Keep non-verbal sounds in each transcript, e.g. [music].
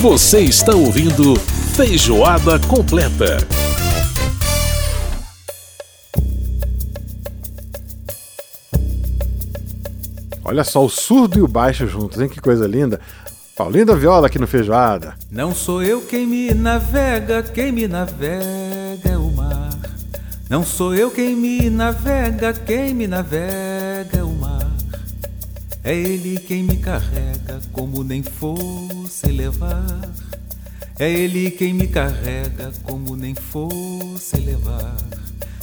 Você está ouvindo Feijoada Completa. Olha só, o surdo e o baixo juntos, hein? Que coisa linda. Paulinho da Viola aqui no Feijoada. Não sou eu quem me navega, quem me navega é o mar. Não sou eu quem me navega, quem me navega. É ele quem me carrega como nem fosse levar. É ele quem me carrega como nem fosse levar.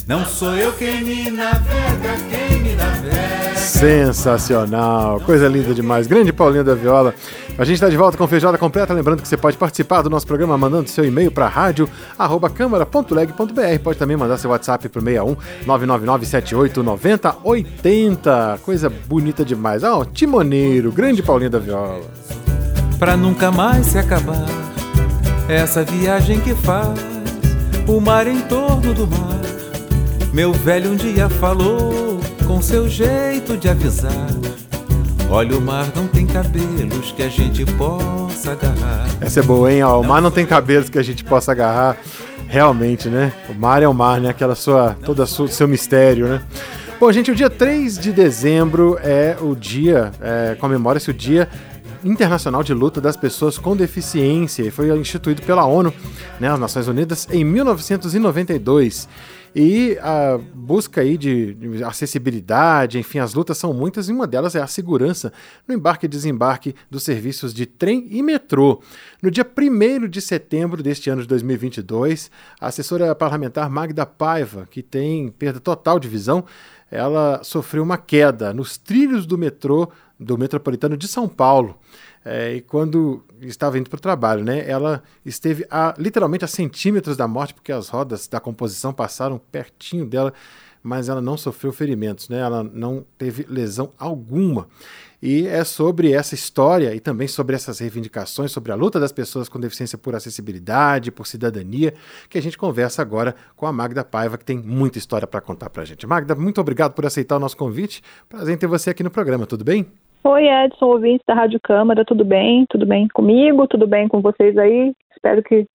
Não sou eu quem me navega, quem me navega. Sensacional, coisa linda demais. Grande Paulinho da Viola. A gente está de volta com Feijoada Completa. Lembrando que você pode participar do nosso programa mandando seu e-mail para rádio.câmara.leg.br. Pode também mandar seu WhatsApp para o 61 999 78 90 80. Coisa bonita demais. Ah, oh, Timoneiro, grande Paulinho da Viola. Pra nunca mais se acabar essa viagem que faz o mar em torno do mar meu velho um dia falou com seu jeito de avisar. Olha, o mar não tem cabelos que a gente possa agarrar. Essa é boa, hein? Ó, o mar não tem cabelos que a gente possa agarrar. Realmente, né? O mar é o mar, né? Aquela sua. todo o seu mistério, né? Bom, gente, o dia 3 de dezembro é o dia. É, Comemora-se o dia Internacional de Luta das Pessoas com Deficiência e foi instituído pela ONU, né, as Nações Unidas, em 1992. E a busca aí de, acessibilidade, enfim, as lutas são muitas e uma delas é a segurança no embarque e desembarque dos serviços de trem e metrô. No dia 1 de setembro deste ano de 2022, a assessora parlamentar Magda Paiva, que tem perda total de visão, ela sofreu uma queda nos trilhos do metrô do metropolitano de São Paulo. É, e quando estava indo para o trabalho, né, ela esteve a, literalmente a centímetros da morte, porque as rodas da composição passaram pertinho dela, mas ela não sofreu ferimentos, né, ela não teve lesão alguma. E é sobre essa história e também sobre essas reivindicações, sobre a luta das pessoas com deficiência por acessibilidade, por cidadania, que a gente conversa agora com a Magda Paiva, que tem muita história para contar para a gente. Magda, muito obrigado por aceitar o nosso convite. Prazer em ter você aqui no programa, tudo bem? Oi, Edson, ouvintes da Rádio Câmara, tudo bem? Tudo bem comigo? Tudo bem com vocês aí? Espero que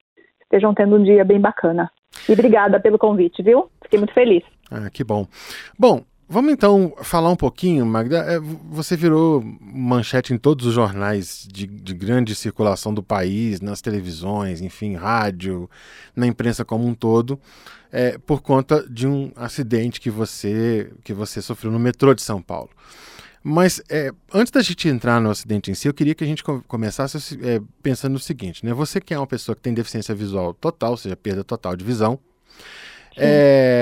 estejam tendo um dia bem bacana. E obrigada pelo convite, viu? Fiquei muito feliz. Ah, que bom. Bom, vamos então falar um pouquinho, Magda. É, você virou manchete em todos os jornais de, de grande circulação do país, nas televisões, enfim, rádio, na imprensa como um todo. É, por conta de um acidente que você que você sofreu no metrô de São Paulo. Mas é, antes da gente entrar no acidente em si, eu queria que a gente começasse é, pensando no seguinte, né? Você que é uma pessoa que tem deficiência visual total, ou seja, perda total de visão, é,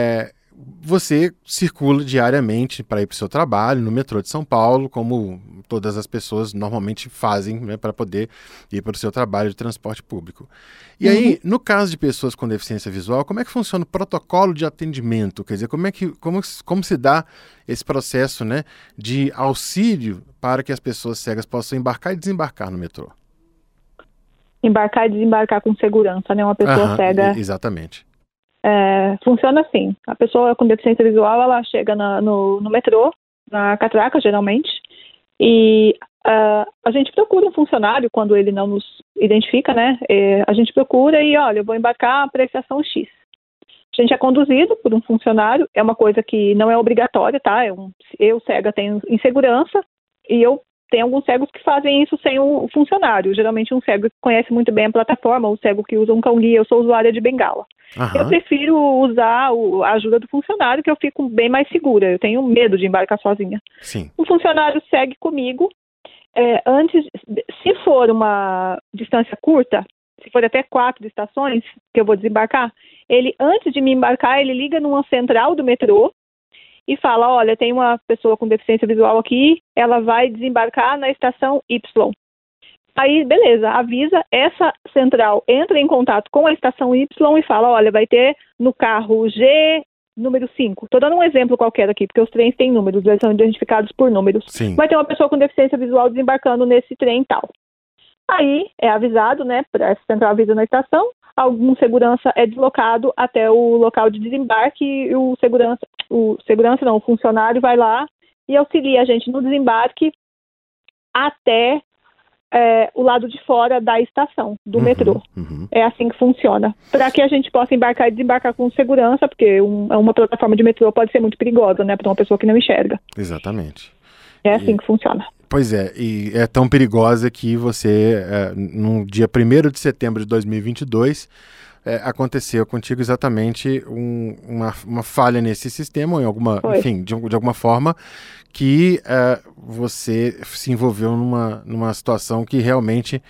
você circula diariamente para ir para o seu trabalho no metrô de São Paulo, como todas as pessoas normalmente fazem né, para poder ir para o seu trabalho de transporte público. E uhum. aí, no caso de pessoas com deficiência visual, como é que funciona o protocolo de atendimento? Quer dizer, como é que como, como se dá esse processo né, de auxílio para que as pessoas cegas possam embarcar e desembarcar no metrô? Embarcar e desembarcar com segurança, né? Uma pessoa cega. Exatamente é, funciona assim: a pessoa com deficiência visual ela chega na, no, no, metrô, na catraca geralmente, e uh, a gente procura um funcionário quando ele não nos identifica, né? É, a gente procura e olha, eu vou embarcar para a estação X. A gente é conduzido por um funcionário, é uma coisa que não é obrigatória, tá? É um, eu, cega, tenho insegurança e eu tem alguns cegos que fazem isso sem o funcionário. Geralmente um cego que conhece muito bem a plataforma, o cego que usa um cão guia. Eu sou usuária de bengala. Uhum. Eu prefiro usar a ajuda do funcionário, que eu fico bem mais segura. Eu tenho medo de embarcar sozinha. Sim. O funcionário segue comigo. É, antes, se for uma distância curta, se for até quatro estações que eu vou desembarcar, ele antes de me embarcar, ele liga numa central do metrô e fala: olha, tem uma pessoa com deficiência visual aqui, ela vai desembarcar na estação Y. Aí, beleza, avisa, essa central entra em contato com a estação Y e fala: olha, vai ter no carro G número 5. Estou dando um exemplo qualquer aqui, porque os trens têm números, eles são identificados por números. Sim. Vai ter uma pessoa com deficiência visual desembarcando nesse trem tal. Aí é avisado, né, essa central avisa na estação, algum segurança é deslocado até o local de desembarque e o segurança, o segurança não, o funcionário vai lá e auxilia a gente no desembarque até é, o lado de fora da estação, do Uhum, metrô. uhum. É assim que funciona. Para que a gente possa embarcar e desembarcar com segurança, porque um- uma plataforma de metrô pode ser muito perigosa, né, para uma pessoa que não enxerga. Exatamente. É assim que funciona. Pois é, e é tão perigosa que você, é, no dia 1 de setembro de 2022, é, aconteceu contigo exatamente um- uma, uma falha nesse sistema, ou em alguma, Foi. enfim, de, de alguma forma, que é, você se envolveu numa, numa situação que realmente,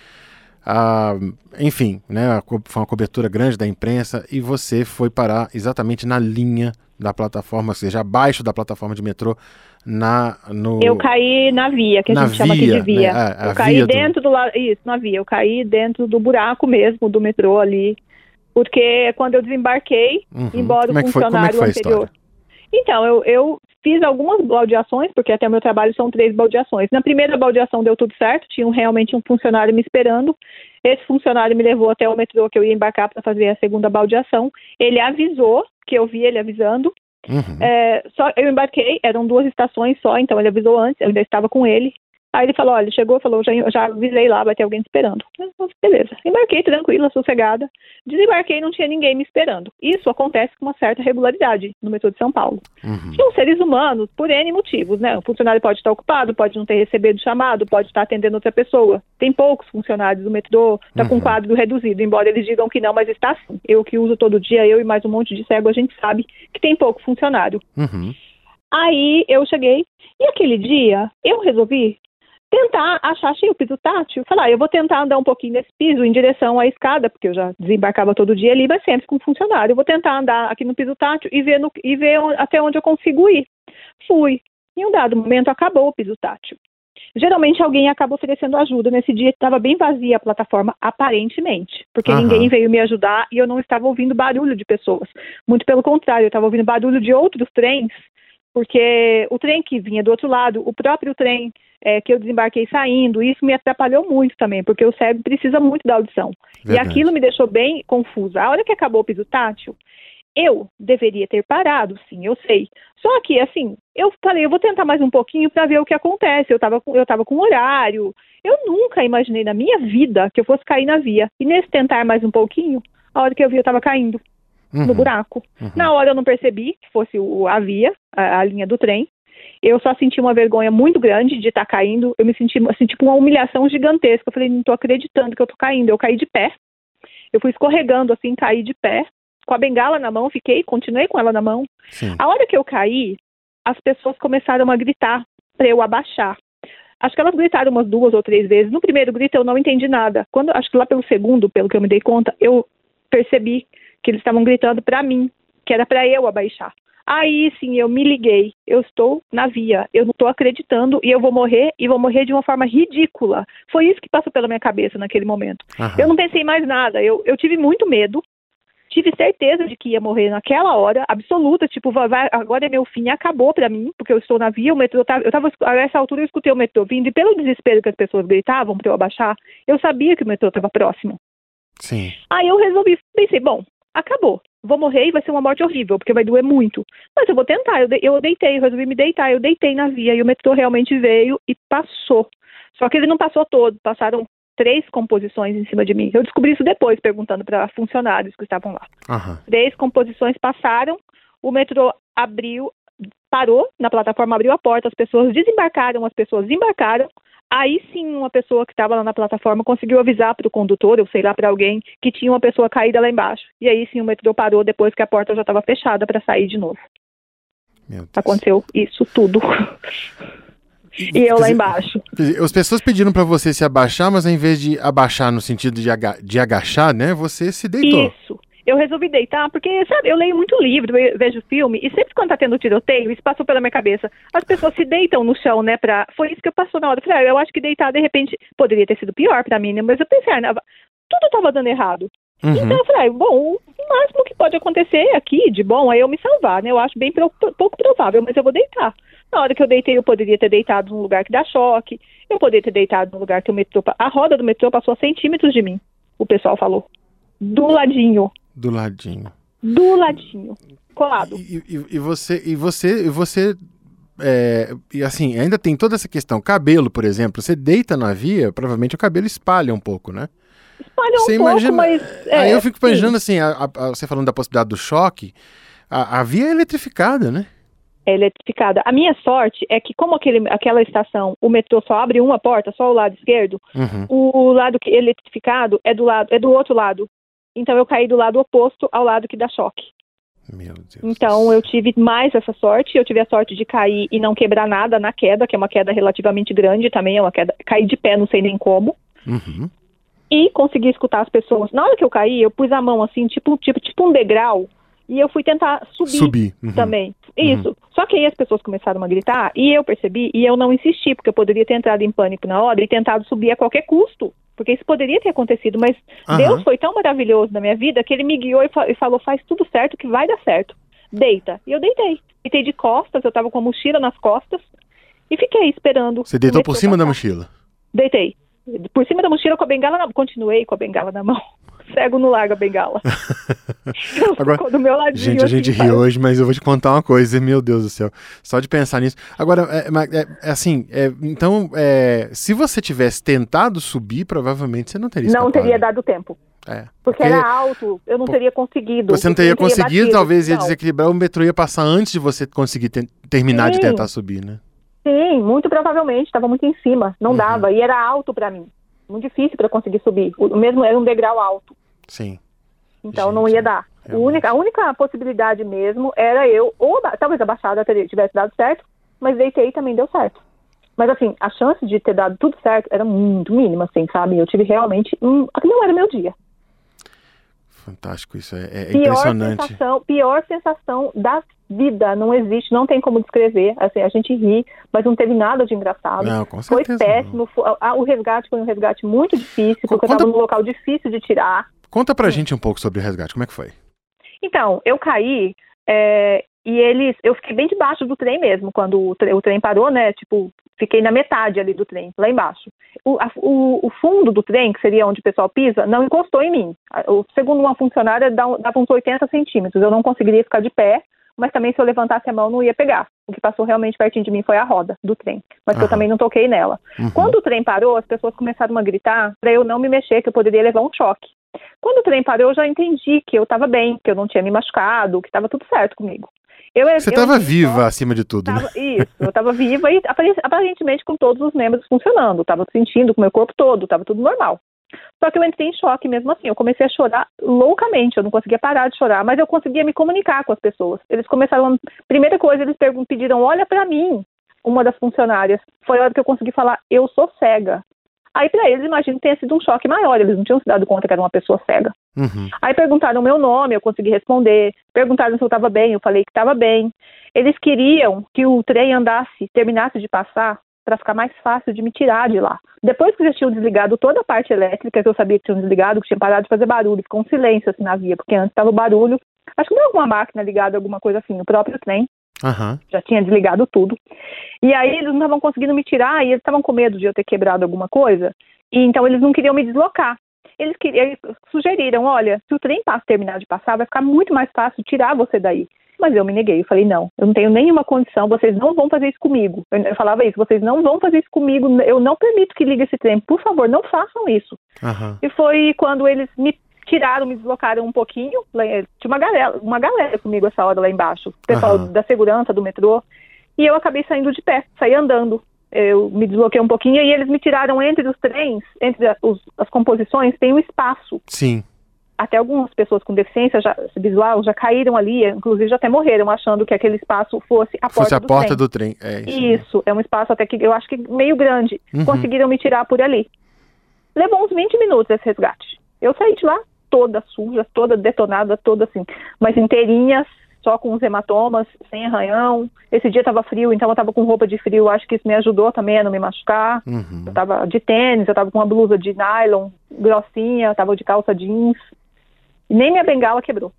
ah, enfim, né, foi uma cobertura grande da imprensa e você foi parar exatamente na linha da plataforma, ou seja, abaixo da plataforma de metrô, na, no... Eu caí na via, que a gente chama aqui via, de via. né? A- a eu caí via do- dentro do lado. Isso, na via. Eu caí dentro do buraco mesmo do metrô ali. Porque quando eu desembarquei, Uhum. embora o é é que funcionário a anterior. Então, eu, eu fiz algumas baldeações, porque até o meu trabalho são três baldeações. Na primeira baldeação deu tudo certo, tinha um- realmente um funcionário me esperando. Esse funcionário me levou até o metrô que eu ia embarcar para fazer a segunda baldeação. Ele avisou, que eu vi ele avisando. Uhum. É, só eu embarquei, eram duas estações só, então ele avisou antes, eu ainda estava com ele. Aí ele falou, olha, chegou, falou, já, já avisei lá, vai ter alguém esperando. Eu falei, Beleza. Embarquei tranquila, sossegada. Desembarquei não tinha ninguém me esperando. Isso acontece com uma certa regularidade no metrô de São Paulo. Uhum. São seres humanos por N motivos, né? O funcionário pode estar ocupado, pode não ter recebido chamado, pode estar atendendo outra pessoa. Tem poucos funcionários do metrô, está com Uhum. quadro reduzido, embora eles digam que não, mas está sim. Eu que uso todo dia, eu e mais um monte de cego, a gente sabe que tem pouco funcionário. Uhum. Aí eu cheguei e aquele dia eu resolvi tentar achar, achei o piso tátil, falar, ah, eu vou tentar andar um pouquinho nesse piso em direção à escada, porque eu já desembarcava todo dia ali, mas sempre com funcionário. Eu vou tentar andar aqui no piso tátil e ver, no, e ver até onde eu consigo ir. Fui. Em um dado momento acabou o piso tátil. Geralmente alguém acaba oferecendo ajuda. Nesse dia estava bem vazia a plataforma, aparentemente, porque Aham. ninguém veio me ajudar e eu não estava ouvindo barulho de pessoas. Muito pelo contrário, eu estava ouvindo barulho de outros trens, porque o trem que vinha do outro lado, o próprio trem é, que eu desembarquei saindo, isso me atrapalhou muito também, porque o cego precisa muito da audição. E Verdade. aquilo me deixou bem confusa. A hora que acabou o piso tátil, eu deveria ter parado, sim, eu sei. Só que, assim, eu falei, eu vou tentar mais um pouquinho para ver o que acontece. Eu estava eu tava com horário. Eu nunca imaginei na minha vida que eu fosse cair na via. E nesse tentar mais um pouquinho, a hora que eu vi, eu estava caindo no Uhum. buraco. Uhum. Na hora eu não percebi que fosse o, a via, a, a linha do trem. Eu só senti uma vergonha muito grande de estar caindo. Eu me senti assim, tipo uma humilhação gigantesca. Eu falei, não tô acreditando que eu tô caindo. Eu caí de pé. Eu fui escorregando assim, caí de pé, com a bengala na mão, fiquei, continuei com ela na mão. Sim. A hora que eu caí, as pessoas começaram a gritar para eu abaixar. Acho que elas gritaram umas duas ou três vezes. No primeiro grito eu não entendi nada. Quando acho que lá pelo segundo, pelo que eu me dei conta, eu percebi que eles estavam gritando para mim, que era para eu abaixar. Aí sim eu me liguei. Eu estou na via. Eu não estou acreditando e eu vou morrer e vou morrer de uma forma ridícula. Foi isso que passou pela minha cabeça naquele momento. Aham. Eu não pensei mais nada. Eu, eu tive muito medo. Tive certeza de que ia morrer naquela hora, absoluta, tipo, vai, vai- agora é meu fim, acabou pra mim, porque eu estou na via, o metrô tava, eu tava, a essa altura eu escutei o metrô vindo, e pelo desespero que as pessoas gritavam pra eu abaixar, eu sabia que o metrô estava próximo. Sim. Aí eu resolvi, pensei, bom, acabou, vou morrer e vai ser uma morte horrível, porque vai doer muito, mas eu vou tentar, eu, de- eu deitei, eu resolvi me deitar, eu deitei na via, e o metrô realmente veio e passou. Só que ele não passou todo, passaram três composições em cima de mim. Eu descobri isso depois, perguntando para funcionários que estavam lá. Aham. Três composições passaram, o metrô abriu, parou na plataforma, abriu a porta, as pessoas desembarcaram, as pessoas embarcaram. Aí sim, uma pessoa que estava lá na plataforma conseguiu avisar para o condutor, ou sei lá, para alguém, que tinha uma pessoa caída lá embaixo. E aí sim, o metrô parou depois que a porta já estava fechada para sair de novo. Aconteceu isso tudo. e eu lá embaixo. As pessoas pediram pra você se abaixar, mas ao invés de abaixar no sentido de, aga- de agachar, né? Você se deitou. Isso. Eu resolvi deitar, porque, sabe, eu leio muito livro, eu vejo filme, e sempre quando tá tendo tiroteio, isso passou pela minha cabeça. As pessoas se deitam no chão, né, pra... Foi isso que passou na hora. Eu falei, ah, eu acho que deitar, de repente, poderia ter sido pior pra mim, né? Mas eu pensei, ah, tudo tava dando errado. Uhum. Então eu falei, ah, bom, o máximo que pode acontecer aqui, de bom, é eu me salvar, né? Eu acho bem pro- pouco provável, mas eu vou deitar. Na hora que eu deitei, eu poderia ter deitado num lugar que dá choque, eu poderia ter deitado num lugar que o metrô... A roda do metrô passou a centímetros de mim, o pessoal falou. Do ladinho. Do ladinho. Do ladinho. Colado. E, e- e você, e você, e você é, e assim, ainda tem toda essa questão. Cabelo, por exemplo, você deita na via, provavelmente o cabelo espalha um pouco, né? Espalha um Você pouco, imagina- mas... é, Aí eu fico sim. imaginando assim, a- a- você falando da possibilidade do choque, a, a via é eletrificada, né? é eletrificada. A minha sorte é que, como aquele, aquela estação, o metrô só abre uma porta, só o lado esquerdo, Uhum. o lado que eletrificado é do lado, é do outro lado. Então eu caí do lado oposto ao lado que dá choque. Meu Deus. Então eu tive mais essa sorte. Eu tive a sorte de cair e não quebrar nada na queda, que é uma queda relativamente grande também, é uma queda. Caí de pé, não sei nem como. Uhum. E consegui escutar as pessoas. Na hora que eu caí, eu pus a mão assim, tipo, tipo, tipo um degrau, e eu fui tentar subir. Subir. Uhum. também. Isso. Só que aí as pessoas começaram a gritar e eu percebi e eu não insisti, porque eu poderia ter entrado em pânico na hora e tentado subir a qualquer custo. Porque isso poderia ter acontecido, mas Aham. Deus foi tão maravilhoso na minha vida que ele me guiou e, fa- e falou: faz tudo certo que vai dar certo. Deita. E eu deitei. Deitei de costas, eu tava com a mochila nas costas e fiquei esperando. Você deitou por cima da mochila. Deitei. Por cima da mochila com a bengala na Continuei com a bengala na mão. Cego não larga a bengala. [laughs] Agora, Ficou do meu ladinho. Gente, a assim, gente sabe? ri hoje, mas eu vou te contar uma coisa, meu Deus do céu. Só de pensar nisso. Agora, é, mas, é, é assim, é, então, é, se você tivesse tentado subir, provavelmente você não teria Não escapado. teria dado tempo. É. Porque, era alto, eu não teria conseguido. Você não teria conseguido, batido, talvez ia não. desequilibrar, o metrô ia passar antes de você conseguir te- terminar de Sim. tentar subir, né? Sim, muito provavelmente, estava muito em cima, não Uhum. dava, e era alto para mim. Muito difícil para conseguir subir. O mesmo era um degrau alto, Sim. então não Gente, ia dar. A realmente. única, a única possibilidade mesmo era eu, ou talvez a baixada tivesse dado certo, mas deitei e também deu certo. Mas assim, a chance de ter dado tudo certo era muito mínima, assim, sabe? Eu tive realmente. Um, não era meu dia. Fantástico isso, é, é pior impressionante. sensação, pior sensação da vida, não existe, não tem como descrever. Assim, a gente ri, mas não teve nada de engraçado. Não, com Foi certeza. não. péssimo. fo- a- o resgate foi um resgate muito difícil, porque eu Conta- estava num local difícil de tirar. Conta pra gente um pouco sobre o resgate, como é que foi? Então, eu caí é, e eles. Eu fiquei bem debaixo do trem mesmo, quando o, tre- o trem parou, né? Tipo, fiquei na metade ali do trem, lá embaixo. O, a- o- o fundo do trem, que seria onde o pessoal pisa, não encostou em mim. Segundo uma funcionária, dava uns 80 centímetros. Eu não conseguiria ficar de pé, mas também se eu levantasse a mão, não ia pegar. O que passou realmente pertinho de mim foi a roda do trem, mas que eu também não toquei nela. Uhum. Quando o trem parou, as pessoas começaram a gritar para eu não me mexer, que eu poderia levar um choque. Quando o trem parou, eu já entendi que eu estava bem, que eu não tinha me machucado, que estava tudo certo comigo. Eu, Você eu estava em viva acima de tudo, né? tava- isso, eu estava viva e apare- aparentemente com todos os membros funcionando. Estava sentindo com o meu corpo todo, estava tudo normal. Só que eu entrei em choque mesmo assim. Eu comecei a chorar loucamente. Eu não conseguia parar de chorar, mas eu conseguia me comunicar com as pessoas. Eles começaram. Primeira coisa, eles pediram: olha para mim, uma das funcionárias. Foi a hora que eu consegui falar: eu sou cega. Aí para eles, imagino que tenha sido um choque maior. Eles não tinham se dado conta que era uma pessoa cega. Uhum. Aí perguntaram o meu nome, eu consegui responder. Perguntaram se eu estava bem, eu falei que estava bem. Eles queriam que o trem andasse, terminasse de passar, para ficar mais fácil de me tirar de lá. Depois que já tinham desligado toda a parte elétrica, que eu sabia que tinham desligado, que tinha parado de fazer barulho, ficou um silêncio assim na via, porque antes estava barulho. Acho que não alguma máquina ligada, alguma coisa assim, no próprio trem Aham. já tinha desligado tudo. E aí eles não estavam conseguindo me tirar e eles estavam com medo de eu ter quebrado alguma coisa. E então eles não queriam me deslocar. Eles queriam, eles sugeriram, olha, se o trem passa, terminar de passar, vai ficar muito mais fácil tirar você daí. Mas eu me neguei, eu falei, não, eu não tenho nenhuma condição, vocês não vão fazer isso comigo. Eu, eu falava isso, vocês não vão fazer isso comigo, eu não permito que ligue esse trem, por favor, não façam isso. Aham. E foi quando eles me tiraram, me deslocaram um pouquinho. Tinha uma galera, uma galera comigo essa hora lá embaixo. Pessoal Aham. da segurança do metrô. E eu acabei saindo de pé, saí andando. Eu me desloquei um pouquinho e eles me tiraram entre os trens, entre a- os- as composições, tem um espaço. Sim. Até algumas pessoas com deficiência já, visual já caíram ali, inclusive já até morreram, achando que aquele espaço fosse a porta Fosse a do porta trem. do trem. É isso. Isso, é um espaço até que eu acho que meio grande. Uhum. Conseguiram me tirar por ali. Levou uns 20 minutos esse resgate. Eu saí de lá toda suja, toda detonada, toda assim, mas inteirinha, só com os hematomas, sem arranhão. Esse dia tava frio, então eu tava com roupa de frio, acho que isso me ajudou também a não me machucar. Uhum. Eu tava de tênis, eu tava com uma blusa de nylon grossinha, eu tava de calça jeans. E nem minha bengala quebrou.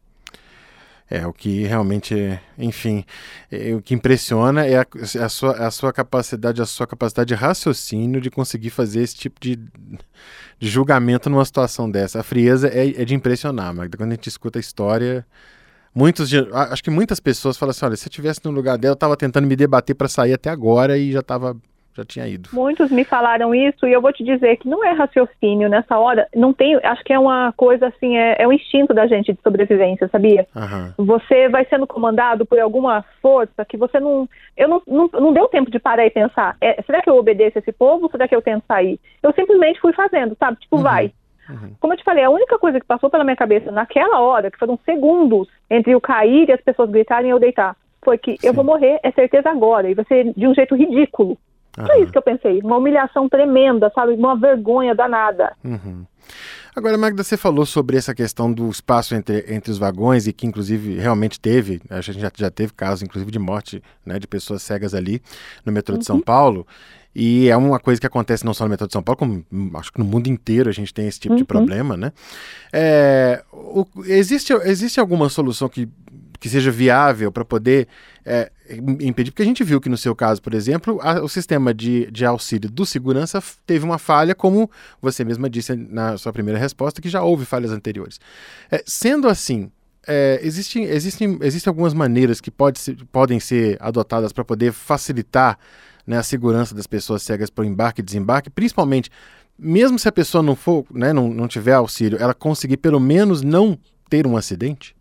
É, o que realmente, é- enfim, é, o que impressiona é a, a sua, a sua capacidade, a sua capacidade de raciocínio de conseguir fazer esse tipo de, de julgamento numa situação dessa. A frieza é, é de impressionar, Magda. Quando a gente escuta a história, muitos acho que muitas pessoas falam assim, olha, se eu tivesse no lugar dela, eu tava tentando me debater para sair até agora e já tava já tinha ido. Muitos me falaram isso e eu vou te dizer que não é raciocínio nessa hora. Não tem, acho que é uma coisa assim, é, é um instinto da gente de sobrevivência, sabia? Aham. Você vai sendo comandado por alguma força que você não. Eu não, não, não deu tempo de parar e pensar. é, será que eu obedeço esse povo será que eu tento sair? Eu simplesmente fui fazendo, sabe? Tipo, vai. uhum. Como eu te falei, a única coisa que passou pela minha cabeça naquela hora, que foram segundos entre eu cair e as pessoas gritarem e eu deitar, foi que eu Sim. vou morrer, é certeza agora, e vai ser de um jeito ridículo. Foi aham. isso que eu pensei. Uma humilhação tremenda, sabe? Uma vergonha danada. Uhum. Agora, Magda, você falou sobre essa questão do espaço entre, entre os vagões e que, inclusive, realmente teve, a gente já, já teve casos, inclusive, de morte né, de pessoas cegas ali no metrô de São Paulo. E é uma coisa que acontece não só no metrô de São Paulo, como hum, acho que no mundo inteiro a gente tem esse tipo de Uhum. problema, né? É, o- existe, existe alguma solução que, que seja viável para poder é, impedir? Porque a gente viu que no seu caso, por exemplo, a- o sistema de, de auxílio do segurança teve uma falha, como você mesma disse na sua primeira resposta, que já houve falhas anteriores. É, sendo assim, é, existem, existem, existem algumas maneiras que pode ser- podem ser adotadas para poder facilitar né, a segurança das pessoas cegas para o embarque e desembarque, principalmente, mesmo se a pessoa não for, né, não, não tiver auxílio, ela conseguir pelo menos não ter um acidente?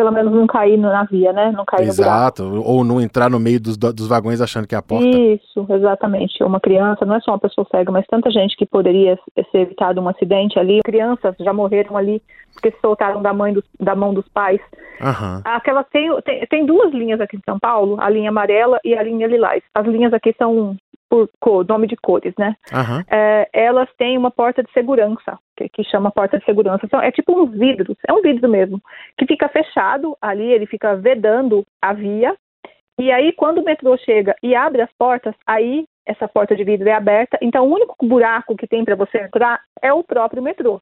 Pelo menos não cair na via, né? Não cair. Exato, ou não entrar no meio dos, dos vagões achando que é a porta. Isso, exatamente. Uma criança, não é só uma pessoa cega, mas tanta gente que poderia ser evitado um acidente ali. Crianças já morreram ali porque se soltaram da, mãe da mão dos pais. Aham, Aquela tem, tem, tem duas linhas aqui em São Paulo, a linha amarela e a linha lilás. As linhas aqui são por cor, nome de cores, né? aham, É, elas têm uma porta de segurança, que, que chama porta de segurança. Então, é tipo uns vidros, é um vidro mesmo, que fica fechado ali, ele fica vedando a via. E aí, quando o metrô chega e abre as portas, aí essa porta de vidro é aberta. Então, o único buraco que tem para você entrar é o próprio metrô.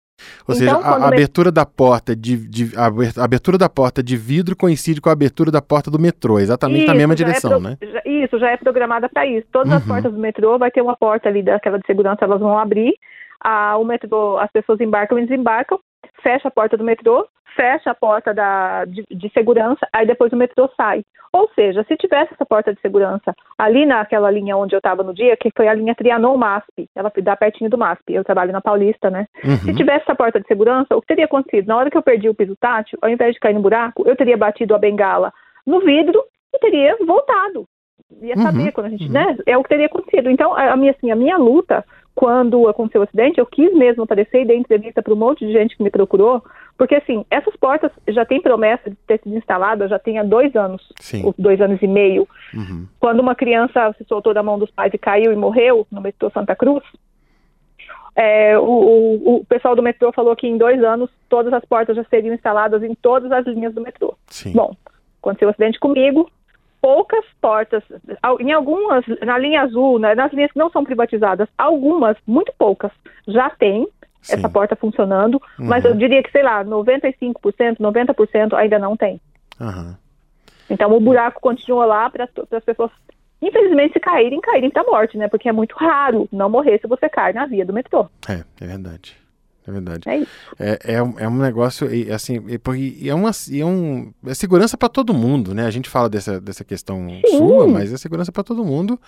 Ou seja, Então, a, quando a me- abertura da porta de, de- a aber- a abertura da porta de vidro coincide com a abertura da porta do metrô, exatamente na Isso, mesma já é direção, pro- né? já- isso, já é programada para isso. Todas as Uhum. portas do metrô vai ter uma porta ali daquela de segurança, elas vão abrir. A, o metrô, as pessoas embarcam e desembarcam, fecha a porta do metrô, fecha a porta da, de, de segurança, aí depois o metrô sai. Ou seja, se tivesse essa porta de segurança ali naquela linha onde eu estava no dia, que foi a linha Trianon-MASP, ela dá pertinho do MASP, eu trabalho na Paulista, né? Se Uhum. tivesse essa porta de segurança, o que teria acontecido? Na hora que eu perdi o piso tátil, ao invés de cair no buraco, eu teria batido a bengala no vidro e teria voltado. Ia Uhum, saber quando a gente, uhum. né? É o que teria acontecido. Então, a minha, assim, a minha luta, quando aconteceu o acidente, eu quis mesmo aparecer e dar entrevista para um monte de gente que me procurou, porque, assim, essas portas já têm promessa de ter sido instalada já tem há dois anos, Sim. dois anos e meio. Uhum. Quando uma criança se soltou da mão dos pais e caiu e morreu no metrô Santa Cruz, é, o, o- o pessoal do metrô falou que em dois anos todas as portas já seriam instaladas em todas as linhas do metrô. Sim. Bom, aconteceu um acidente comigo, poucas portas, em algumas, na linha azul, né, nas linhas que não são privatizadas, algumas, muito poucas, já tem Sim. essa porta funcionando, mas Uhum. eu diria que, sei lá, 95%, 90% ainda não tem. Aham. Então o buraco continua lá para as pessoas, infelizmente, se caírem, caírem para morte, né? Porque é muito raro não morrer se você cai na via do metrô. É, é verdade. É verdade. É. É, é, um- é um negócio, e, assim, e, porque- e é, uma, e é, um, é segurança para todo mundo, né? A gente fala dessa, dessa questão Sim. sua, mas é segurança para todo mundo,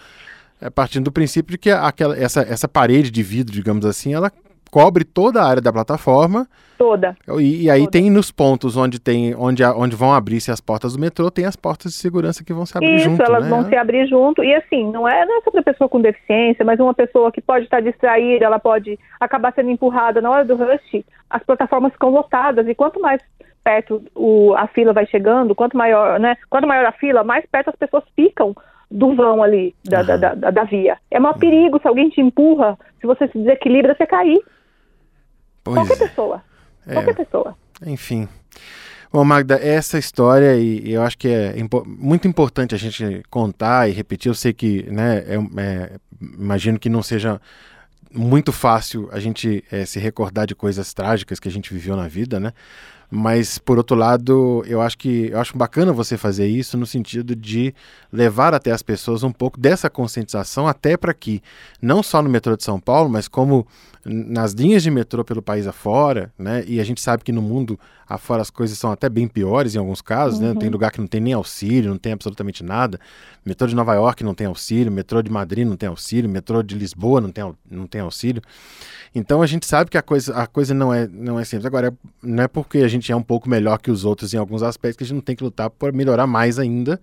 é partindo do princípio de que aquela, essa, essa parede de vidro, digamos assim, ela cobre toda a área da plataforma, Toda. e, e aí Toda. tem nos pontos onde, tem, onde, onde vão abrir-se as portas do metrô, tem as portas de segurança que vão se abrir Isso, junto, elas né? vão se abrir junto. E assim, não é, não é só para pessoa com deficiência, mas uma pessoa que pode estar distraída, ela pode acabar sendo empurrada na hora do rush. As plataformas ficam lotadas e quanto mais perto o, a fila vai chegando, quanto maior, né? Quanto maior a fila, mais perto as pessoas ficam do vão ali da, da, Aham. da, da via. É maior perigo se alguém te empurra, se você se desequilibra, você cair. Pois Qualquer é. pessoa. É. Qualquer pessoa. Enfim. Bom, Magda, essa história, e, e eu acho que é impo- muito importante a gente contar e repetir. Eu sei que, né, é, é, imagino que não seja muito fácil a gente é, se recordar de coisas trágicas que a gente viveu na vida, né? Mas, por outro lado, eu acho que eu acho bacana você fazer isso no sentido de levar até as pessoas um pouco dessa conscientização, até para que, não só no metrô de São Paulo, mas como nas linhas de metrô pelo país afora, né? E a gente sabe que no mundo afora as coisas são até bem piores em alguns casos, uhum. né? Tem lugar que não tem nem auxílio, não tem absolutamente nada. Metrô de Nova York não tem auxílio, metrô de Madrid não tem auxílio, metrô de Lisboa não tem, não tem auxílio. Então a gente sabe que a coisa, a coisa não, é, não é simples. Agora, não é porque a gente é um pouco melhor que os outros em alguns aspectos que a gente não tem que lutar por melhorar mais ainda.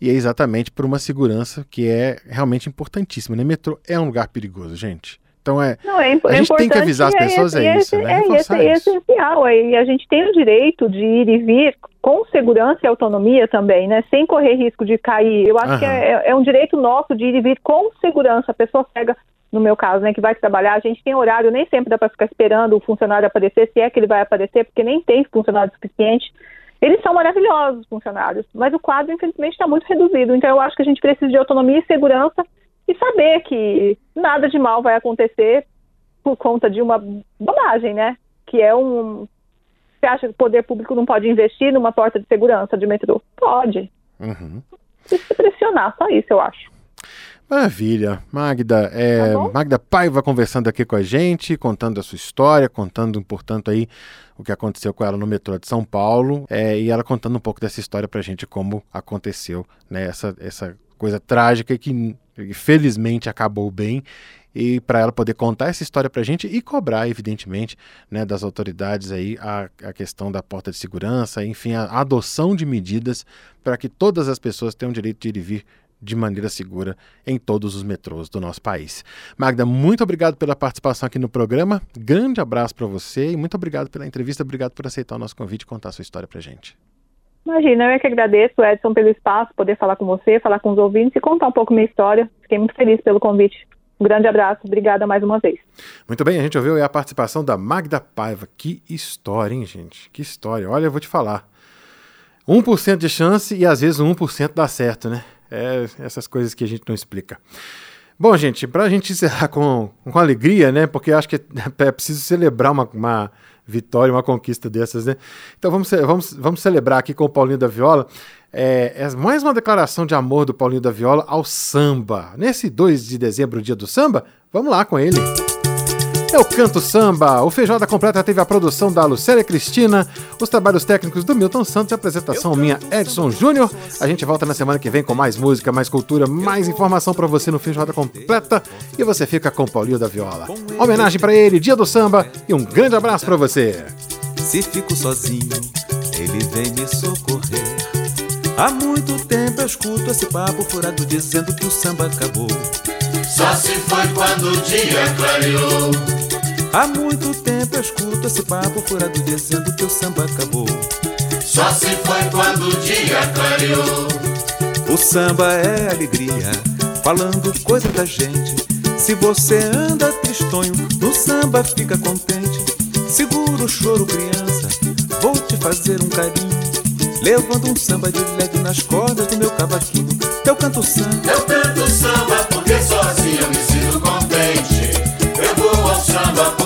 E é exatamente por uma segurança que é realmente importantíssima. Né? Metrô é um lugar perigoso, gente. Então é. Não, é, a gente tem que avisar as pessoas, é, é isso, né? É, é, é essencial. E a gente tem o direito de ir e vir com segurança e autonomia também, né? Sem correr risco de cair. Eu acho que é, é, um direito nosso de ir e vir com segurança. A pessoa pega, no meu caso, né, que vai trabalhar, a gente tem horário, nem sempre dá para ficar esperando o funcionário aparecer, se é que ele vai aparecer, porque nem tem funcionário suficiente. Eles são maravilhosos, os funcionários, mas o quadro, infelizmente, está muito reduzido. Então, eu acho que a gente precisa de autonomia e segurança e saber que nada de mal vai acontecer por conta de uma bobagem, né? Que é um. Você acha que o poder público não pode investir numa porta de segurança de metrô? Pode. Uhum. Se pressionar, só isso eu acho. Maravilha. Magda, é, tá Magda Paiva conversando aqui com a gente, contando a sua história, contando, portanto, aí o que aconteceu com ela no metrô de São Paulo, é, e ela contando um pouco dessa história pra gente, como aconteceu, né, essa, essa coisa trágica que felizmente acabou bem e para ela poder contar essa história para a gente e cobrar, evidentemente, né, das autoridades aí a, a questão da porta de segurança, enfim, a, adoção de medidas para que todas as pessoas tenham direito de ir e vir de maneira segura em todos os metrôs do nosso país. Magda, muito obrigado pela participação aqui no programa. Grande abraço para você e muito obrigado pela entrevista. Obrigado por aceitar o nosso convite e contar a sua história para gente. Imagina, eu é que agradeço, Edson, pelo espaço, poder falar com você, falar com os ouvintes e contar um pouco minha história. Fiquei muito feliz pelo convite. Um grande abraço, obrigada mais uma vez. Muito bem, a gente ouviu a participação da Magda Paiva. Que história, hein, gente? Que história. Olha, eu vou te falar. 1% de chance e às vezes 1% dá certo, né? É essas coisas que a gente não explica. Bom, gente, para a gente encerrar com, com alegria, né? Porque acho que [laughs] é preciso celebrar uma, uma vitória, uma conquista dessas, né? Então vamos, vamos, vamos celebrar aqui com o Paulinho da Viola. É, é, mais uma declaração de amor do Paulinho da Viola ao samba. Nesse 2 de dezembro, dia do samba, vamos lá com ele. Eu canto samba. O Feijoada Completa teve a produção da Lucélia Cristina, os trabalhos técnicos do Milton Santos e a apresentação minha Edson Júnior. A gente volta na semana que vem com mais música, mais cultura, mais informação para você no Feijoada Completa e você fica com Paulinho da Viola. Homenagem para ele, dia do samba e um grande abraço para você. Se fico sozinho, ele vem me socorrer. Há muito tempo eu escuto esse papo furado dizendo que o samba acabou. Só se foi quando o dia clareou. Há muito tempo eu escuto esse papo furado dizendo que o samba acabou. Só se foi quando o dia clareou. O samba é alegria, falando coisa da gente. Se você anda tristonho, no samba fica contente. Segura o choro, criança, vou te fazer um carinho. Levando um samba de leve nas cordas do meu cavaquinho. Eu canto samba. Eu canto samba porque sozinho eu me sinto contente. Eu vou ao samba porque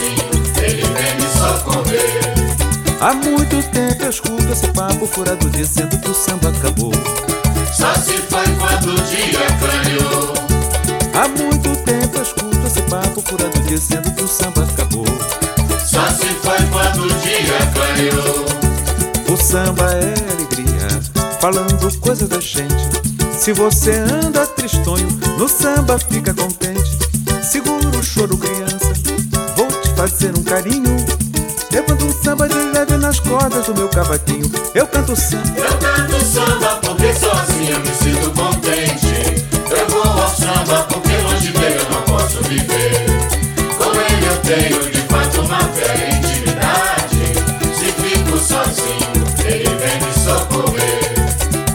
ele vem me socorrer. Há muito tempo eu escuto esse papo furado dizendo que o samba acabou. Só se foi quando o dia clareou. Há muito tempo eu escuto esse papo furado dizendo que o samba acabou. Só se foi quando o dia clareou. O samba é alegria, falando coisas da gente. Se você anda tristonho, no samba fica contente. Fazer um carinho. Levando um samba de leve nas cordas do meu cavaquinho. Eu canto samba. Eu canto samba porque sozinho eu me sinto contente. Eu vou ao samba porque longe dele eu não posso viver. Com ele eu tenho de fato uma fé intimidade. Se fico sozinho, ele vem me socorrer.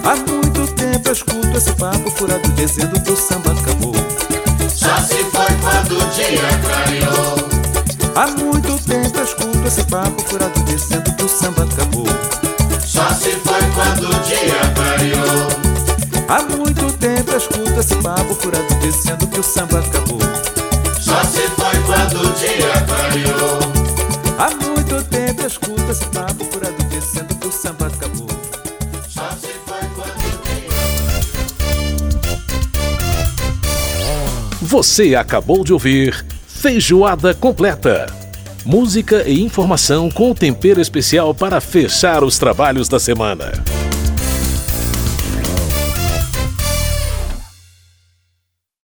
Há muito tempo eu escuto esse papo furado dizendo que o samba acabou. Só se foi quando o dia clareou. Há muito tempo eu escuto esse papo furado dizendo que o samba acabou. Só se foi quando o dia clareou. Há muito tempo eu escuto esse papo furado dizendo que o samba acabou. Só se foi quando o dia clareou. Há muito tempo eu escuto esse papo furado dizendo que o samba acabou. Só se foi quando o dia Você acabou de ouvir Feijoada Completa. Música e informação com tempero especial para fechar os trabalhos da semana.